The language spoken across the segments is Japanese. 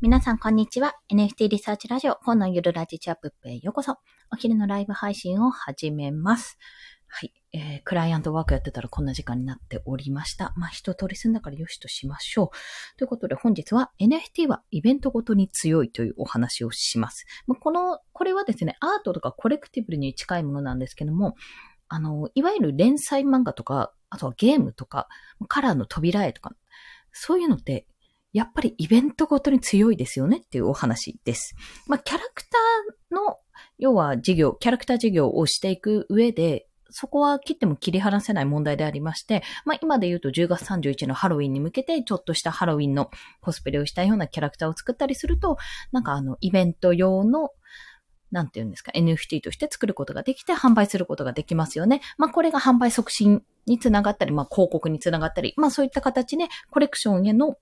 皆さん、こんにちは。NFT リサーチラジオ、本のゆるラジチャップへようこそ。お昼のライブ配信を始めます。はい。えー、クライアントワークやってたらこんな時間になっておりました。まあ、一通り済んだからよしとしましょう。ということで本日は NFT はイベントごとに強いというお話をします。まあ、この、これはですね、アートとかコレクティブルに近いものなんですけども、あの、いわゆる連載漫画とか、あとはゲームとか、カラーの扉絵とか、そういうのって、やっぱりイベントごとに強いですよねっていうお話です。まあ、キャラクターの、要は事業、キャラクター事業をしていく上で、そこは切っても切り離せない問題でありまして、まあ今で言うと10月31のハロウィンに向けてちょっとしたハロウィンのコスプレをしたようなキャラクターを作ったりすると、なんかあのイベント用のなんて言うんですか、NFT として作ることができて販売することができますよね。まあこれが販売促進につながったり、まあ広告につながったり、まあそういった形でコレクションへの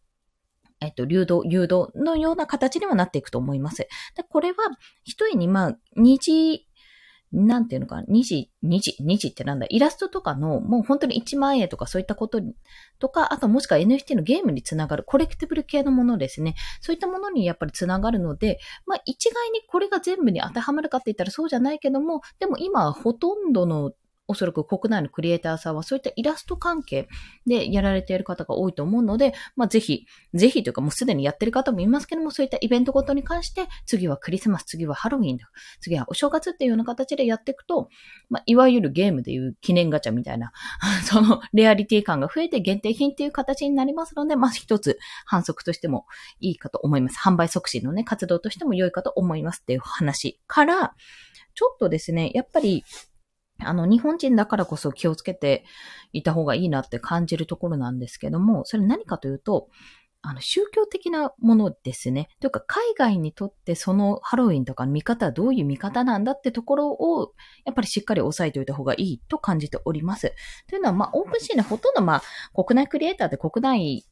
えっと、流動、誘導のような形にはなっていくと思います。でこれは、一重に、まあ、二次なんていうのか、2時、2時、2時ってなんだ、イラストとかの、もう本当に1万円とかそういったこととか、あともしくは NFT のゲームにつながる、コレクティブル系のものですね。そういったものにやっぱりつながるので、まあ一概にこれが全部に当てはまるかって言ったらそうじゃないけども、でも今はほとんどのおそらく国内のクリエイターさんはそういったイラスト関係でやられている方が多いと思うので、まあぜひ、ぜひというかもうすでにやってる方もいますけども、そういったイベントごとに関して、次はクリスマス、次はハロウィン次はお正月っていうような形でやっていくと、まあいわゆるゲームでいう記念ガチャみたいな、そのレアリティ感が増えて限定品っていう形になりますので、まあ一つ反則としてもいいかと思います。販売促進のね、活動としても良いかと思いますっていう話から、ちょっとですね、やっぱり、あの、日本人だからこそ気をつけていた方がいいなって感じるところなんですけども、それ何かというと、あの、宗教的なものですね。というか、海外にとってそのハロウィンとかの見方はどういう見方なんだってところを、やっぱりしっかり押さえておいた方がいいと感じております。というのは、まあ、オープンシーンでほとんどまあ、国内クリエイターで国内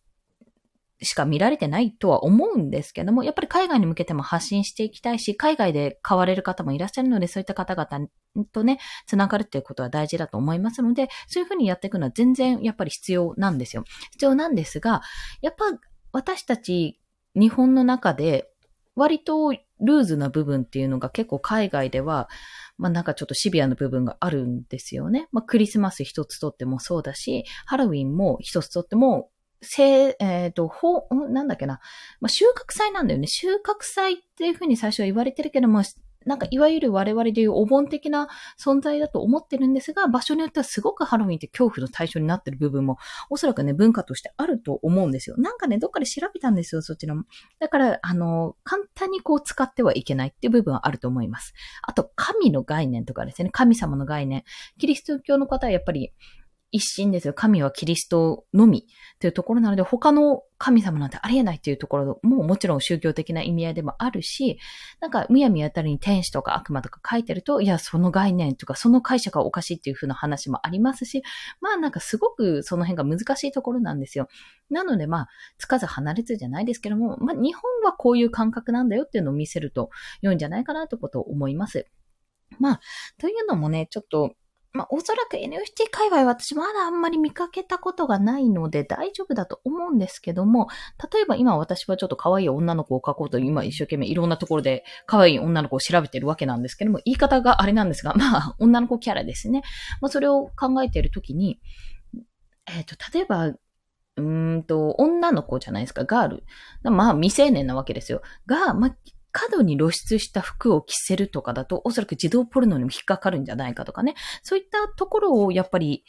しか見られてないとは思うんですけども、やっぱり海外に向けても発信していきたいし、海外で買われる方もいらっしゃるので、そういった方々とね、つながるっていうことは大事だと思いますので、そういうふうにやっていくのは全然やっぱり必要なんですよ。必要なんですが、やっぱ私たち日本の中で割とルーズな部分っていうのが結構海外では、まあなんかちょっとシビアな部分があるんですよね。まあクリスマス一つとってもそうだし、ハロウィンも一つとってもせ、えっ、ー、と、ほ、なんだっけな。まあ、収穫祭なんだよね。収穫祭っていうふうに最初は言われてるけども、なんかいわゆる我々でいうお盆的な存在だと思ってるんですが、場所によってはすごくハロウィンって恐怖の対象になってる部分も、おそらくね、文化としてあると思うんですよ。なんかね、どっかで調べたんですよ、そちらも。だから、あの、簡単にこう使ってはいけないっていう部分はあると思います。あと、神の概念とかですね、神様の概念。キリスト教の方はやっぱり、一心ですよ。神はキリストのみというところなので、他の神様なんてありえないっていうところももちろん宗教的な意味合いでもあるし、なんかむやみやたりに天使とか悪魔とか書いてると、いや、その概念とかその解釈はおかしいっていう風な話もありますし、まあなんかすごくその辺が難しいところなんですよ。なのでまあ、つかず離れずじゃないですけども、まあ日本はこういう感覚なんだよっていうのを見せると良いんじゃないかなということを思います。まあ、というのもね、ちょっと、まあ、おそらく NFT 界隈私まだあんまり見かけたことがないので大丈夫だと思うんですけども、例えば今私はちょっと可愛い女の子を描こうと今一生懸命いろんなところで可愛い女の子を調べてるわけなんですけども、言い方があれなんですが、まあ、女の子キャラですね。まあ、それを考えているときに、えっ、ー、と、例えば、うんと、女の子じゃないですか、ガール。まあ、未成年なわけですよ。が、まあ、過度に露出した服を着せるとかだと、おそらく自動ポルノにも引っかかるんじゃないかとかね。そういったところをやっぱり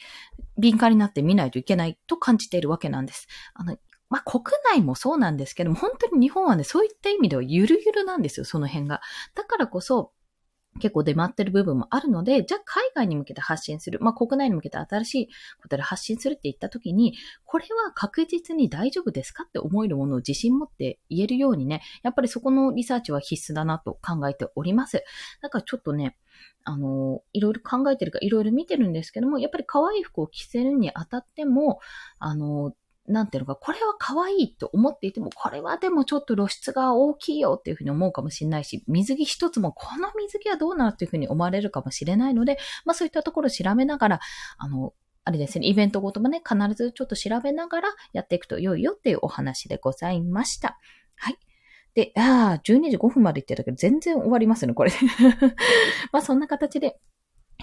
敏感になって見ないといけないと感じているわけなんです。あの、まあ、国内もそうなんですけども、本当に日本はね、そういった意味ではゆるゆるなんですよ、その辺が。だからこそ、結構出回ってる部分もあるので、じゃあ海外に向けて発信する。まあ国内に向けて新しいことで発信するって言った時に、これは確実に大丈夫ですかって思えるものを自信持って言えるようにね、やっぱりそこのリサーチは必須だなと考えております。だからちょっとね、あの、いろいろ考えてるか、いろいろ見てるんですけども、やっぱり可愛い服を着せるにあたっても、あの、なんていうのか、これは可愛いと思っていても、これはでもちょっと露出が大きいよっていうふうに思うかもしれないし、水着一つもこの水着はどうなるっていうふうに思われるかもしれないので、まあそういったところを調べながら、あの、あれですね、イベントごともね、必ずちょっと調べながらやっていくと良いよっていうお話でございました。はい。で、ああ、12時5分まで行ってたけど、全然終わりますね、これ。まあ、そんな形で、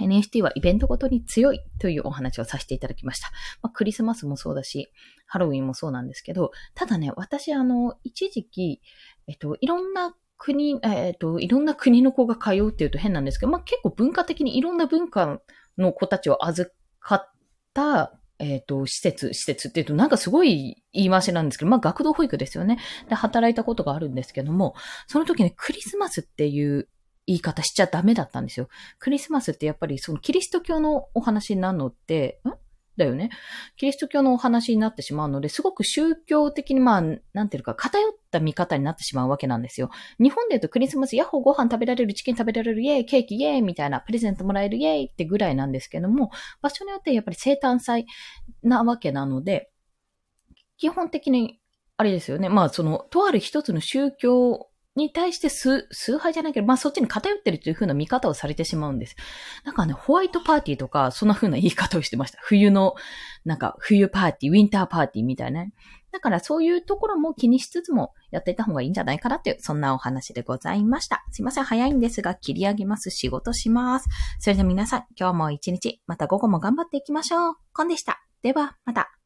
NFT はイベントごとに強いというお話をさせていただきました。まあ、クリスマスもそうだし、ハロウィンもそうなんですけど、ただね、私、あの、一時期、えっと、いろんな国、えっと、いろんな国の子が通うっていうと変なんですけど、まあ、結構文化的にいろんな文化の子たちを預かった、えっ、と、施設、施設っていうとなんかすごい言い回しなんですけど、まあ学童保育ですよね。で、働いたことがあるんですけども、その時ね、クリスマスっていう言い方しちゃダメだったんですよ。クリスマスってやっぱりそのキリスト教のお話になるのって、ん？だよね。キリスト教のお話になってしまうので、すごく宗教的に、まあ、なんていうか、偏った見方になってしまうわけなんですよ。日本で言うとクリスマス、ヤッホーご飯食べられる、チキン食べられる、イェイ、ケーキイェイみたいな、プレゼントもらえるイェイってぐらいなんですけども、場所によってやっぱり生誕祭なわけなので、基本的に、あれですよね。まあ、その、とある一つの宗教に対して崇拝じゃないけど、まあそっちに偏ってるという風な見方をされてしまうんです。なんかね、ホワイトパーティーとか、そんな風な言い方をしてました。冬の、なんか冬パーティー、ウィンターパーティーみたいな。だからそういうところも気にしつつもやっていた方がいいんじゃないかなっていう、そんなお話でございました。すいません、早いんですが切り上げます。仕事します。それでは皆さん、今日も一日、また午後も頑張っていきましょう。コンでした。では、また。